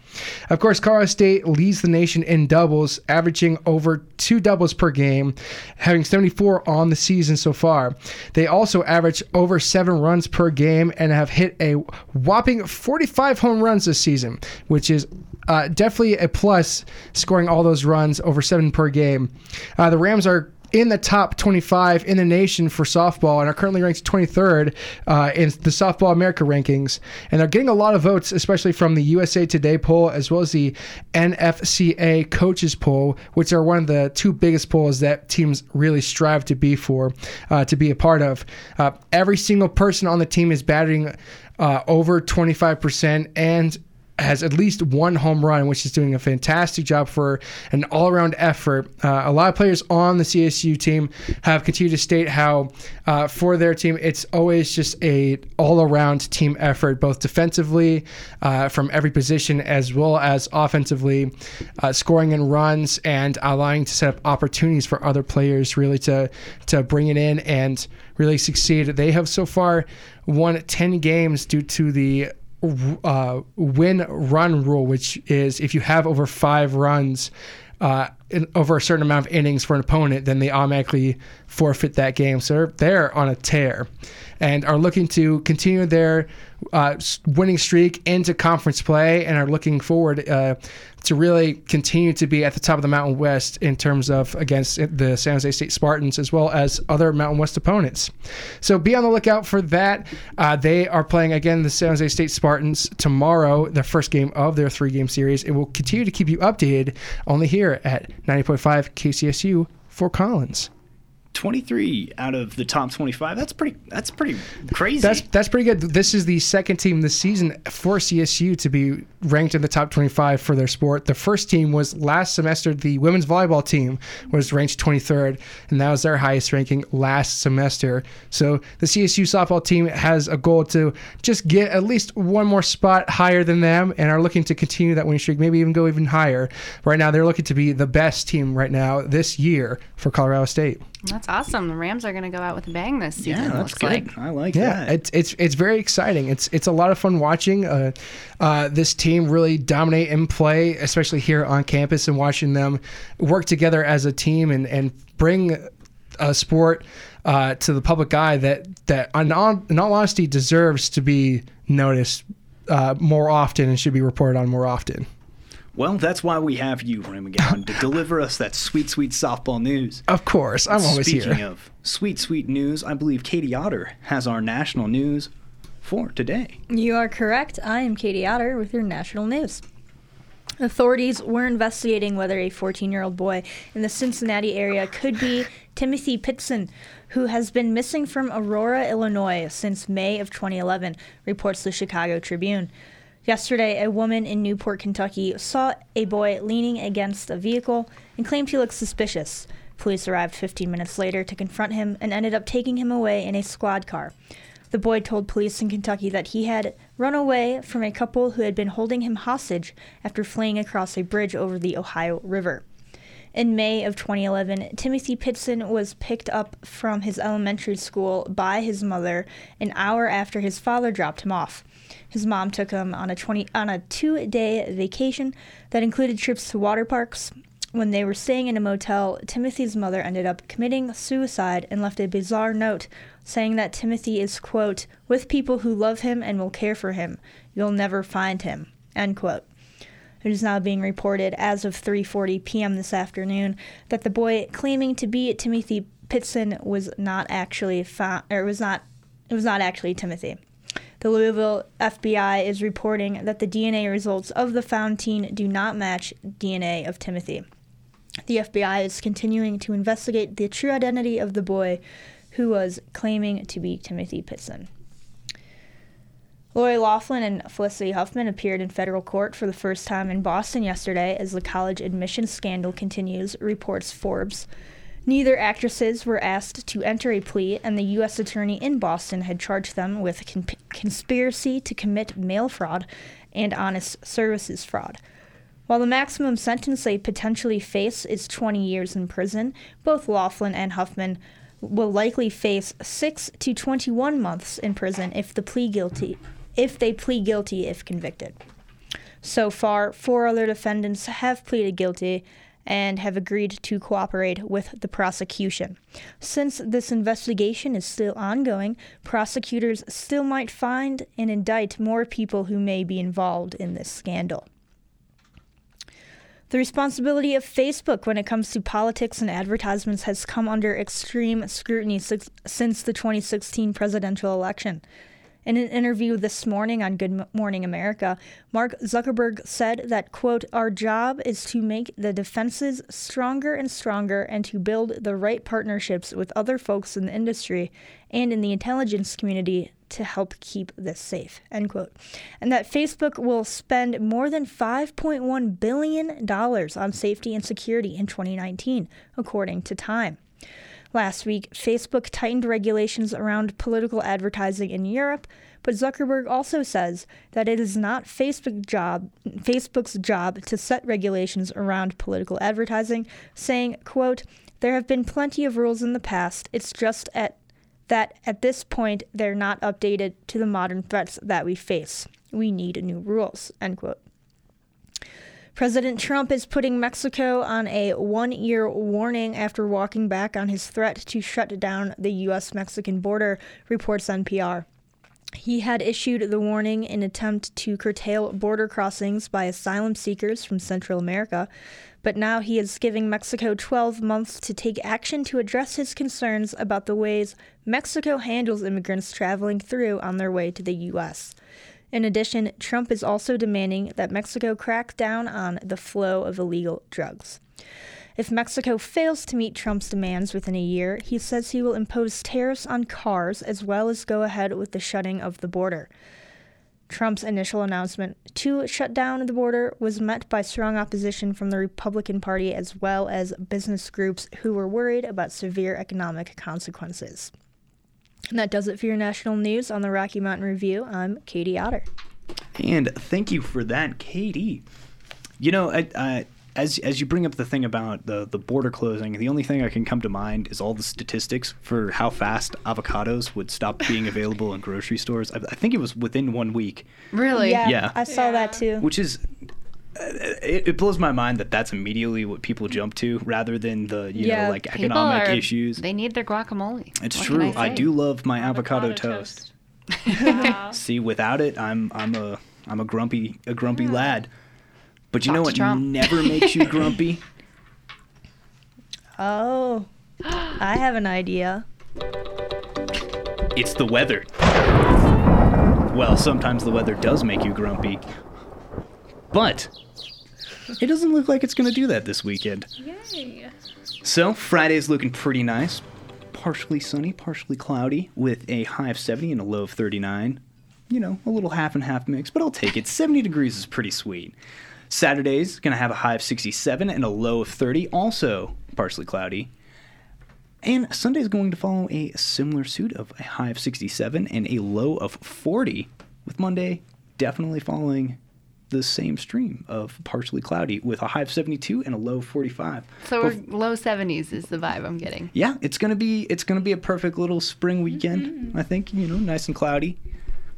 Of course, Colorado State leads the nation in doubles, averaging over two doubles per game, having 74 on the season so far. They also average over seven runs per game and have hit a whopping 45 home runs this season, which is uh, definitely a plus, scoring all those runs over seven per game. Uh, the Rams are in the top 25 in the nation for softball and are currently ranked 23rd uh, in the Softball America rankings. And they're getting a lot of votes, especially from the USA Today poll as well as the NFCA coaches poll, which are one of the two biggest polls that teams really strive to be for, uh, to be a part of. Uh, every single person on the team is batting uh, over 25% and has at least one home run, which is doing a fantastic job for an all around effort. Uh, a lot of players on the CSU team have continued to state how, uh, for their team, it's always just a all around team effort, both defensively uh, from every position as well as offensively, uh, scoring in runs and allowing to set up opportunities for other players really to to bring it in and really succeed. They have so far won 10 games due to the uh, win run rule, which is if you have over five runs uh, in, over a certain amount of innings for an opponent, then they automatically forfeit that game. So they're, on a tear and are looking to continue their uh, winning streak into conference play and are looking forward uh, to really continue to be at the top of the Mountain West in terms of against the San Jose State Spartans as well as other Mountain West opponents. So be on the lookout for that. Uh, they are playing again the San Jose State Spartans tomorrow, the first game of their three game series, and we'll continue to keep you updated only here at 90.5 KCSU Fort Collins. 23 out of the top 25. That's pretty. That's pretty crazy. That's that's pretty good. This is the second team this season for CSU to be ranked in the top 25 for their sport. The first team was last semester. The women's volleyball team was ranked 23rd, and that was their highest ranking last semester. So the CSU softball team has a goal to just get at least one more spot higher than them, and are looking to continue that winning streak, maybe even go even higher. Right now, they're looking to be the best team right now this year for Colorado State. That's awesome. The Rams are going to go out with a bang this season. Yeah, that's looks good. like. I like yeah, that. it's it's it's very exciting. It's it's a lot of fun watching uh, uh, this team really dominate and play, especially here on campus, and watching them work together as a team and and bring a sport uh, to the public eye that that in all, in all honesty deserves to be noticed uh, more often and should be reported on more often. Well, that's why we have you, Ray McGowan, to deliver us that sweet, sweet softball news. Of course, I'm always Speaking here. of sweet, sweet news, I believe Katie Otter has our national news for today. You are correct. I am Katie Otter with your national news. Authorities were investigating whether a 14 year old boy in the Cincinnati area could be Timothy Pitzen, who has been missing from Aurora, Illinois since May of 2011, reports the Chicago Tribune. Yesterday, a woman in Newport, Kentucky saw a boy leaning against a vehicle and claimed he looked suspicious. Police arrived 15 minutes later to confront him and ended up taking him away in a squad car. The boy told police in Kentucky that he had run away from a couple who had been holding him hostage after fleeing across a bridge over the Ohio River. In May of 2011, Timothy Pitzen was picked up from his elementary school by his mother an hour after his father dropped him off. His mom took him on a 20 on a 2-day vacation that included trips to water parks. When they were staying in a motel, Timothy's mother ended up committing suicide and left a bizarre note saying that Timothy is quote with people who love him and will care for him. You'll never find him. End quote. It is now being reported as of 3:40 p.m. this afternoon that the boy claiming to be Timothy Pitzen was not actually found, or was not it was not actually Timothy. The Louisville FBI is reporting that the DNA results of the found teen do not match DNA of Timothy. The FBI is continuing to investigate the true identity of the boy who was claiming to be Timothy Pitzen. Lori Loughlin and Felicity Huffman appeared in federal court for the first time in Boston yesterday as the college admissions scandal continues, reports Forbes. Neither actresses were asked to enter a plea, and the U.S. Attorney in Boston had charged them with con- conspiracy to commit mail fraud and honest services fraud. While the maximum sentence they potentially face is 20 years in prison, both Loughlin and Huffman will likely face 6 to 21 months in prison if the plea guilty if they plead guilty if convicted. So far, four other defendants have pleaded guilty and have agreed to cooperate with the prosecution. Since this investigation is still ongoing, prosecutors still might find and indict more people who may be involved in this scandal. The responsibility of Facebook when it comes to politics and advertisements has come under extreme scrutiny since the 2016 presidential election. In an interview this morning on Good Morning America, Mark Zuckerberg said that, quote, our job is to make the defenses stronger and stronger and to build the right partnerships with other folks in the industry and in the intelligence community to help keep this safe, end quote. And that Facebook will spend more than $5.1 billion on safety and security in 2019, according to Time. Last week, Facebook tightened regulations around political advertising in Europe, but Zuckerberg also says that it is not Facebook job, Facebook's job to set regulations around political advertising, saying, quote, there have been plenty of rules in the past. It's just at that at this point they're not updated to the modern threats that we face. We need new rules, end quote. President Trump is putting Mexico on a one year warning after walking back on his threat to shut down the U.S. Mexican border, reports NPR. He had issued the warning in attempt to curtail border crossings by asylum seekers from Central America, but now he is giving Mexico 12 months to take action to address his concerns about the ways Mexico handles immigrants traveling through on their way to the U.S. In addition, Trump is also demanding that Mexico crack down on the flow of illegal drugs. If Mexico fails to meet Trump's demands within a year, he says he will impose tariffs on cars as well as go ahead with the shutting of the border. Trump's initial announcement to shut down the border was met by strong opposition from the Republican Party as well as business groups who were worried about severe economic consequences. And that does it for your national news on the Rocky Mountain Review. I'm Katie Otter. And thank you for that, Katie. You know, I, I, as as you bring up the thing about the the border closing, the only thing I can come to mind is all the statistics for how fast avocados would stop being available in grocery stores. I, I think it was within one week. Really? Yeah, Yeah. I saw that too. Which is. Uh, It, it blows my mind that that's immediately what people jump to rather than the you know like economic are- issues. They need their guacamole. It's What true. can I, do love my avocado, toast. See, without it, I'm I'm a I'm a grumpy a grumpy lad. But you Talk know what Trump. never makes you grumpy? Oh, I have an idea. It's the weather. Well, sometimes the weather does make you grumpy. But it doesn't look like it's going to do that this weekend. Yay. So, Friday's looking pretty nice. Partially sunny, partially cloudy, with a high of 70 and a low of 39. You know, a little half and half mix, but I'll take it. 70 degrees is pretty sweet. Saturday's going to have a high of 67 and a low of 30, also partially cloudy. And Sunday's going to follow a similar suit of a high of 67 and a low of 40, with Monday definitely following the same stream of partially cloudy with a high of 72 and a low of 45. So Bef- we're low 70s is the vibe I'm getting. yeah, it's gonna be it's gonna be a perfect little spring weekend. I think you know, nice and cloudy,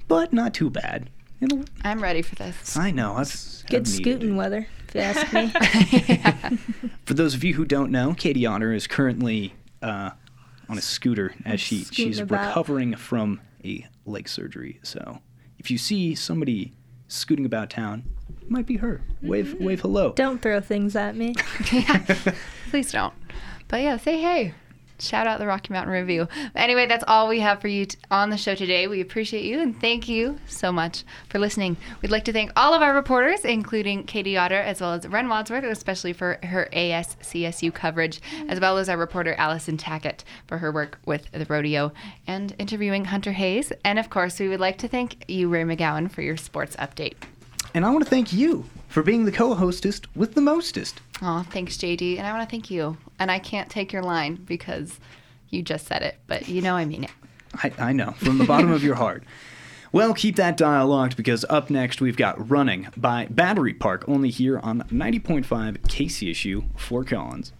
but not too bad. It'll, I'm ready for this. I know. That's Good I've needed scooting weather, if you ask me. For those of you who don't know, Katie Otter is currently uh, on a scooter as she she's about. recovering from a leg surgery. So if you see somebody scooting about town, it might be her. Wave mm-hmm. wave hello. Don't throw things at me. Please don't. But yeah, say hey. Shout out the Rocky Mountain Review. Anyway, that's all we have for you t- on the show today. We appreciate you and thank you so much for listening. We'd like to thank all of our reporters, including Katie Otter as well as Ren Wadsworth, especially for her ASCSU coverage, as well as our reporter Allison Tackett for her work with the rodeo and interviewing Hunter Hayes. And of course, we would like to thank you, Ray McGowan, for your sports update. And I want to thank you for being the co-hostess with the mostest. Oh, thanks, JD. And I want to thank you. And I can't take your line because you just said it, but you know I mean it. I, I know, from the bottom of your heart. Well, keep that dial locked because up next we've got Running by Battery Park, only here on 90.5 KCSU Fort Collins.